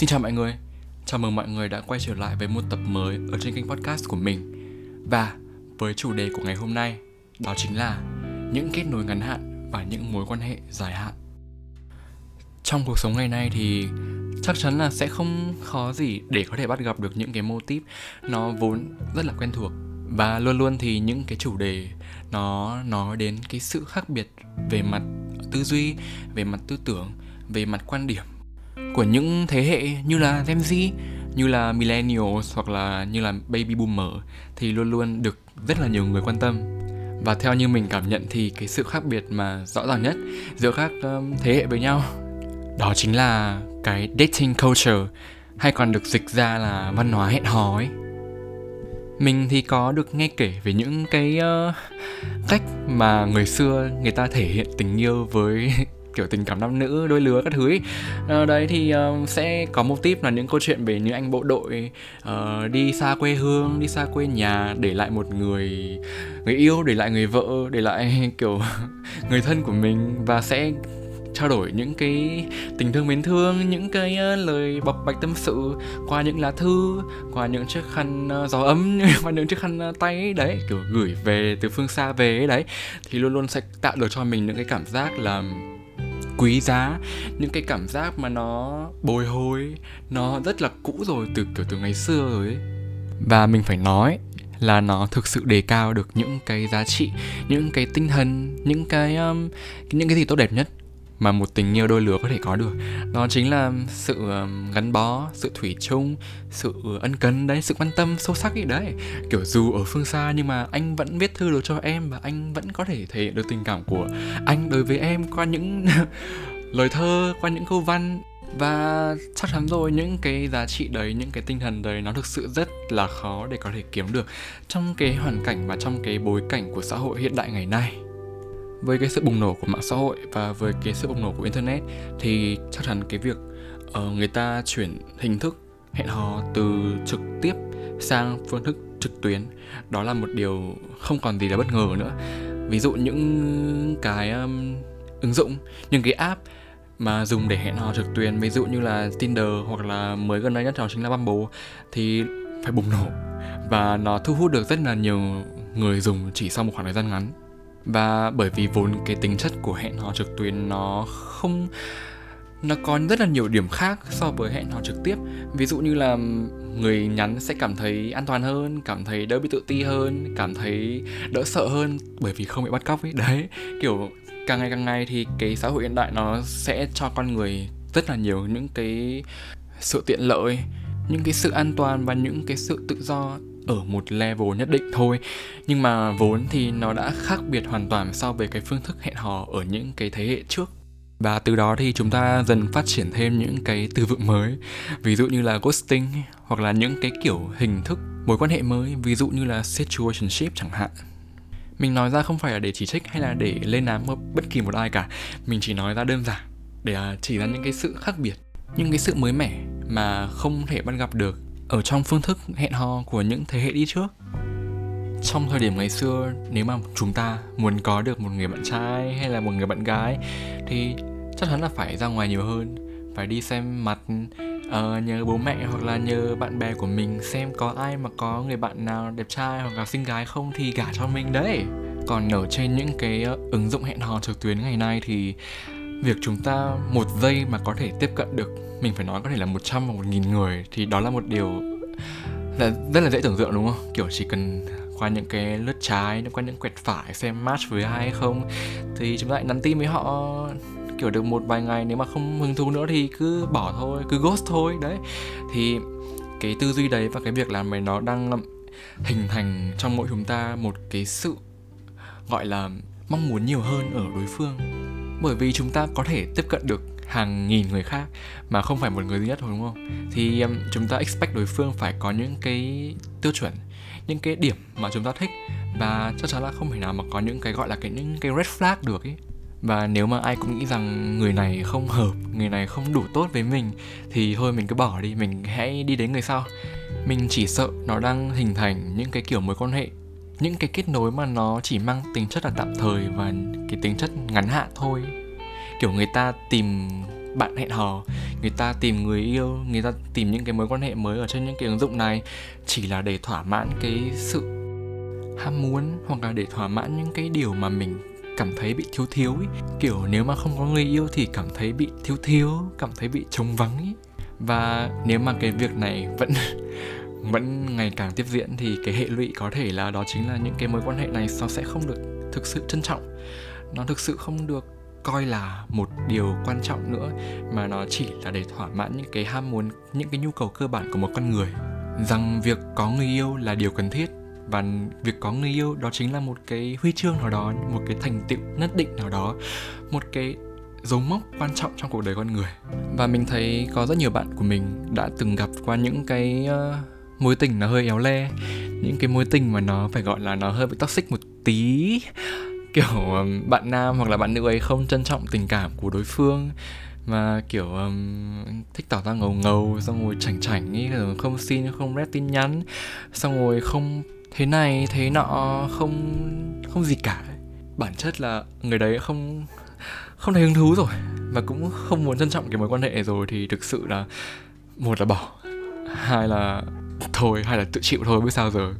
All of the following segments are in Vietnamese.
Xin chào mọi người, chào mừng mọi người đã quay trở lại với một tập mới ở trên kênh podcast của mình. Và với chủ đề của ngày hôm nay, đó chính là những kết nối ngắn hạn và những mối quan hệ dài hạn. Trong cuộc sống ngày nay thì chắc chắn là sẽ không khó gì để có thể bắt gặp được những cái mô típ nó vốn rất là quen thuộc. Và luôn luôn thì những cái chủ đề nó nói đến cái sự khác biệt về mặt tư duy về mặt tư tưởng về mặt quan điểm của những thế hệ như là Gen Z, như là Millennials hoặc là như là Baby Boomer thì luôn luôn được rất là nhiều người quan tâm. Và theo như mình cảm nhận thì cái sự khác biệt mà rõ ràng nhất giữa các um, thế hệ với nhau đó chính là cái dating culture hay còn được dịch ra là văn hóa hẹn hò ấy. Mình thì có được nghe kể về những cái uh, cách mà người xưa người ta thể hiện tình yêu với kiểu tình cảm nam nữ đôi lứa các thứ ấy. À, ờ, đấy thì uh, sẽ có một tip là những câu chuyện về những anh bộ đội uh, đi xa quê hương đi xa quê nhà để lại một người người yêu để lại người vợ để lại kiểu người thân của mình và sẽ trao đổi những cái tình thương mến thương những cái uh, lời bộc bạch tâm sự qua những lá thư qua những chiếc khăn uh, gió ấm qua những chiếc khăn uh, tay ấy, đấy kiểu gửi về từ phương xa về ấy, đấy thì luôn luôn sẽ tạo được cho mình những cái cảm giác là quý giá. Những cái cảm giác mà nó bồi hồi nó rất là cũ rồi từ kiểu từ ngày xưa rồi ấy. Và mình phải nói là nó thực sự đề cao được những cái giá trị những cái tinh thần những cái um, những cái gì tốt đẹp nhất mà một tình yêu đôi lứa có thể có được. Đó chính là sự gắn bó, sự thủy chung, sự ân cần đấy, sự quan tâm sâu sắc ấy đấy. Kiểu dù ở phương xa nhưng mà anh vẫn viết thư được cho em và anh vẫn có thể thể hiện được tình cảm của anh đối với em qua những lời thơ, qua những câu văn. Và chắc chắn rồi, những cái giá trị đấy, những cái tinh thần đấy nó thực sự rất là khó để có thể kiếm được trong cái hoàn cảnh và trong cái bối cảnh của xã hội hiện đại ngày nay với cái sự bùng nổ của mạng xã hội và với cái sự bùng nổ của internet thì chắc chắn cái việc uh, người ta chuyển hình thức hẹn hò từ trực tiếp sang phương thức trực tuyến đó là một điều không còn gì là bất ngờ nữa. Ví dụ những cái um, ứng dụng những cái app mà dùng để hẹn hò trực tuyến ví dụ như là Tinder hoặc là mới gần đây nhất đó chính là Bumble thì phải bùng nổ và nó thu hút được rất là nhiều người dùng chỉ sau một khoảng thời gian ngắn và bởi vì vốn cái tính chất của hẹn hò trực tuyến nó không, nó có rất là nhiều điểm khác so với hẹn hò trực tiếp. Ví dụ như là người nhắn sẽ cảm thấy an toàn hơn, cảm thấy đỡ bị tự ti hơn, cảm thấy đỡ sợ hơn bởi vì không bị bắt cóc ấy. Đấy, kiểu, càng ngày càng ngày thì cái xã hội hiện đại nó sẽ cho con người rất là nhiều những cái sự tiện lợi, những cái sự an toàn và những cái sự tự do ở một level nhất định thôi. Nhưng mà vốn thì nó đã khác biệt hoàn toàn so với cái phương thức hẹn hò ở những cái thế hệ trước. Và từ đó thì chúng ta dần phát triển thêm những cái từ vựng mới. Ví dụ như là ghosting hoặc là những cái kiểu hình thức mối quan hệ mới, ví dụ như là situationship chẳng hạn. Mình nói ra không phải là để chỉ trích hay là để lên án bất kỳ một ai cả. Mình chỉ nói ra đơn giản, để à, chỉ ra những cái sự khác biệt, những cái sự mới mẻ mà không thể bắt gặp được ở trong phương thức hẹn hò của những thế hệ đi trước. Trong thời điểm ngày xưa nếu mà chúng ta muốn có được một người bạn trai hay là một người bạn gái thì chắc chắn là phải ra ngoài nhiều hơn. Phải đi xem mặt uh, nhờ bố mẹ hoặc là nhờ bạn bè của mình xem có ai mà có người bạn nào đẹp trai hoặc là xinh gái không thì gả cho mình đấy. Còn ở trên những cái ờ, ứng dụng hẹn hò trực tuyến ngày nay thì việc chúng ta một giây mà có thể tiếp cận được, mình phải nói có thể là 100 và một nghìn người thì đó là một điều là rất là dễ tưởng tượng, đúng không? Kiểu chỉ cần qua những cái lướt trái, qua những quẹt phải xem match với ai hay không thì chúng ta lại nhắn tin với họ, kiểu được một vài ngày. Nếu mà không hứng thú nữa thì cứ bỏ thôi, cứ ghost thôi. Đấy, thì cái tư duy đấy và cái việc làm này nó đang hình thành trong mỗi chúng ta một cái sự gọi là mong muốn nhiều hơn ở đối phương bởi vì chúng ta có thể tiếp cận được hàng nghìn người khác mà không phải một người duy nhất thôi đúng không? Thì um, chúng ta expect đối phương phải có những cái tiêu chuẩn những cái điểm mà chúng ta thích và chắc chắn là không thể nào mà có những cái gọi là cái những cái red flag được ấy. Và nếu mà ai cũng nghĩ rằng người này không hợp người này không đủ tốt với mình thì thôi mình cứ bỏ đi mình hãy đi đến người sau. Mình chỉ sợ nó đang hình thành những cái kiểu mối quan hệ những cái kết nối mà nó chỉ mang tính chất là tạm thời và cái tính chất ngắn hạn thôi kiểu người ta tìm bạn hẹn hò, người ta tìm người yêu, người ta tìm những cái mối quan hệ mới ở trên những cái ứng dụng này chỉ là để thỏa mãn cái sự ham muốn hoặc là để thỏa mãn những cái điều mà mình cảm thấy bị thiếu thiếu ý. kiểu nếu mà không có người yêu thì cảm thấy bị thiếu thiếu, cảm thấy bị trống vắng ý. và nếu mà cái việc này vẫn vẫn ngày càng tiếp diễn thì cái hệ lụy có thể là đó chính là những cái mối quan hệ này nó sẽ không được thực sự trân trọng. Nó thực sự không được coi là một điều quan trọng nữa mà nó chỉ là để thỏa mãn những cái ham muốn những cái nhu cầu cơ bản của một con người. Rằng việc có người yêu là điều cần thiết và việc có người yêu đó chính là một cái huy chương nào đó một cái thành tựu nhất định nào đó một cái dấu mốc quan trọng trong cuộc đời con người. Và mình thấy có rất nhiều bạn của mình đã từng gặp qua những cái uh, mối tình nó hơi éo le. Những cái mối tình mà nó phải gọi là nó hơi bị toxic một tí. Kiểu um, bạn nam hoặc là bạn nữ ấy không trân trọng tình cảm của đối phương mà kiểu um, thích tỏ ra ngầu ngầu xong rồi chảnh chảnh ý rồi không xin không rep tin nhắn xong rồi không thế này thế nọ không không gì cả. Bản chất là người đấy không không thấy hứng thú rồi và cũng không muốn trân trọng cái mối quan hệ rồi thì thực sự là một là bỏ hai là thôi, hay là tự chịu thôi, biết sao giờ.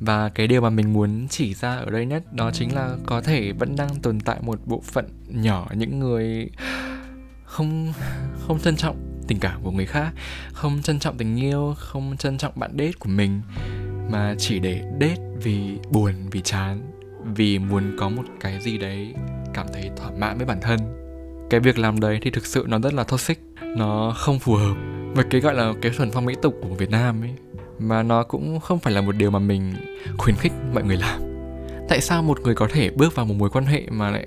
Và cái điều mà mình muốn chỉ ra ở đây nhất, đó chính là có thể vẫn đang tồn tại một bộ phận nhỏ, những người không không trân trọng tình cảm của người khác, không trân trọng tình yêu, không trân trọng bạn date của mình, mà chỉ để date vì buồn, vì chán, vì muốn có một cái gì đấy cảm thấy thỏa mãn với bản thân. Cái việc làm đấy thì thực sự nó rất là toxic, nó không phù hợp với cái gọi là cái thuần phong mỹ tục của Việt Nam ấy mà nó cũng không phải là một điều mà mình khuyến khích mọi người làm. Tại sao một người có thể bước vào một mối quan hệ mà lại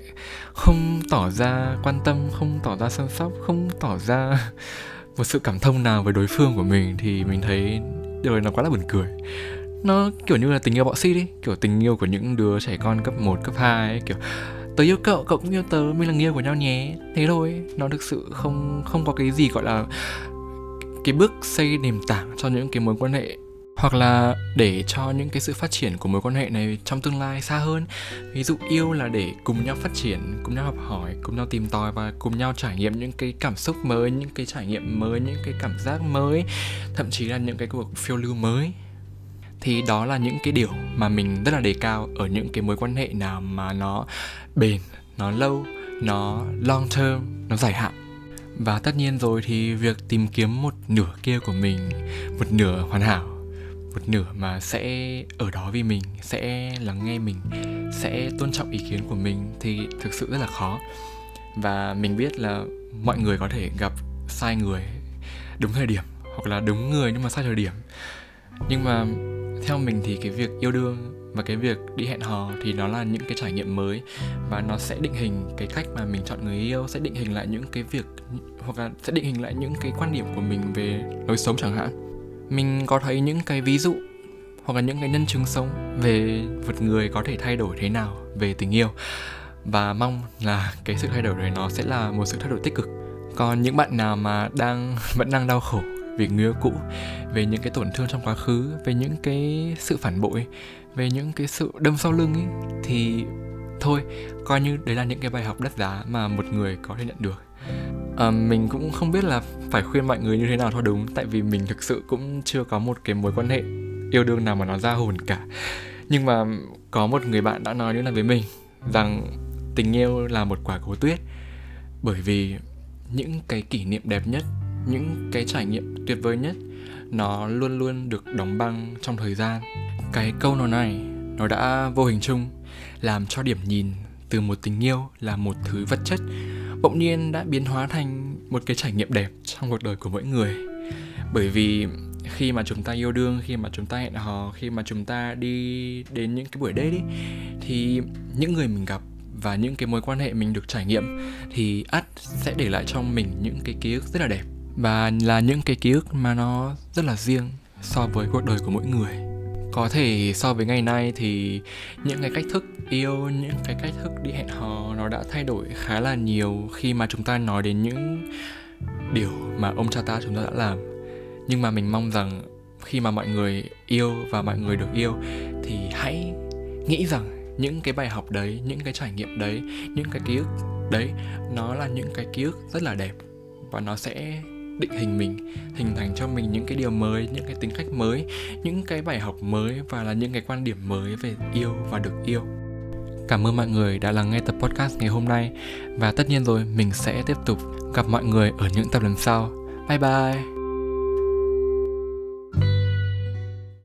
không tỏ ra quan tâm không tỏ ra săn sóc không tỏ ra một sự cảm thông nào với đối phương của mình thì mình thấy điều này nó quá là buồn cười. Nó kiểu như là tình yêu bọ si đi kiểu tình yêu của những đứa trẻ con cấp 1, cấp 2 ấy, kiểu tớ yêu cậu cậu cũng yêu tớ mình là người yêu của nhau nhé. Thế thôi nó thực sự không không có cái gì gọi là cái bước xây nền tảng cho những cái mối quan hệ hoặc là để cho những cái sự phát triển của mối quan hệ này trong tương lai xa hơn. Ví dụ yêu là để cùng nhau phát triển, cùng nhau học hỏi, cùng nhau tìm tòi và cùng nhau trải nghiệm những cái cảm xúc mới, những cái trải nghiệm mới, những cái cảm giác mới, thậm chí là những cái cuộc phiêu lưu mới. Thì đó là những cái điều mà mình rất là đề cao ở những cái mối quan hệ nào mà nó bền, nó lâu, nó long term, nó dài hạn. Và tất nhiên rồi thì việc tìm kiếm một nửa kia của mình, một nửa hoàn hảo một nửa mà sẽ ở đó vì mình, sẽ lắng nghe mình, sẽ tôn trọng ý kiến của mình thì thực sự rất là khó. Và mình biết là mọi người có thể gặp sai người đúng thời điểm hoặc là đúng người nhưng mà sai thời điểm. Nhưng mà theo mình thì cái việc yêu đương và cái việc đi hẹn hò thì nó là những cái trải nghiệm mới và nó sẽ định hình cái cách mà mình chọn người yêu, sẽ định hình lại những cái việc hoặc là sẽ định hình lại những cái quan điểm của mình về lối sống chẳng hạn mình có thấy những cái ví dụ hoặc là những cái nhân chứng sống về một người có thể thay đổi thế nào về tình yêu? Và mong là cái sự thay đổi đấy nó sẽ là một sự thay đổi tích cực. Còn những bạn nào mà đang, vẫn đang đau khổ vì người yêu cũ, về những cái tổn thương trong quá khứ, về những cái sự phản bội, về những cái sự đâm sau lưng ấy, thì thôi, coi như đấy là những cái bài học đắt giá mà một người có thể nhận được à, mình cũng không biết là phải khuyên mọi người như thế nào thôi đúng tại vì mình thực sự cũng chưa có một cái mối quan hệ yêu đương nào mà nó ra hồn cả. Nhưng mà có một người bạn đã nói như là với mình rằng tình yêu là một quả cầu tuyết. Bởi vì những cái kỷ niệm đẹp nhất những cái trải nghiệm tuyệt vời nhất nó luôn luôn được đóng băng trong thời gian. Cái câu nói này nó đã vô hình chung làm cho điểm nhìn từ một tình yêu là một thứ vật chất bỗng nhiên đã biến hóa thành một cái trải nghiệm đẹp trong cuộc đời của mỗi người. Bởi vì khi mà chúng ta yêu đương, khi mà chúng ta hẹn hò, khi mà chúng ta đi đến những cái buổi date đi thì những người mình gặp và những cái mối quan hệ mình được trải nghiệm thì ắt sẽ để lại trong mình những cái ký ức rất là đẹp và là những cái ký ức mà nó rất là riêng so với cuộc đời của mỗi người có thể so với ngày nay thì những cái cách thức yêu, những cái cách thức đi hẹn hò nó đã thay đổi khá là nhiều khi mà chúng ta nói đến những điều mà ông cha ta chúng ta đã làm. Nhưng mà mình mong rằng khi mà mọi người yêu và mọi người được yêu thì hãy nghĩ rằng những cái bài học đấy, những cái trải nghiệm đấy, những cái ký ức đấy, nó là những cái ký ức rất là đẹp và nó sẽ định hình mình, hình thành cho mình những cái điều mới, những cái tính cách mới, những cái bài học mới và là những cái quan điểm mới về yêu và được yêu. Cảm ơn mọi người đã lắng nghe tập podcast ngày hôm nay và tất nhiên rồi, mình sẽ tiếp tục gặp mọi người ở những tập lần sau. Bye bye!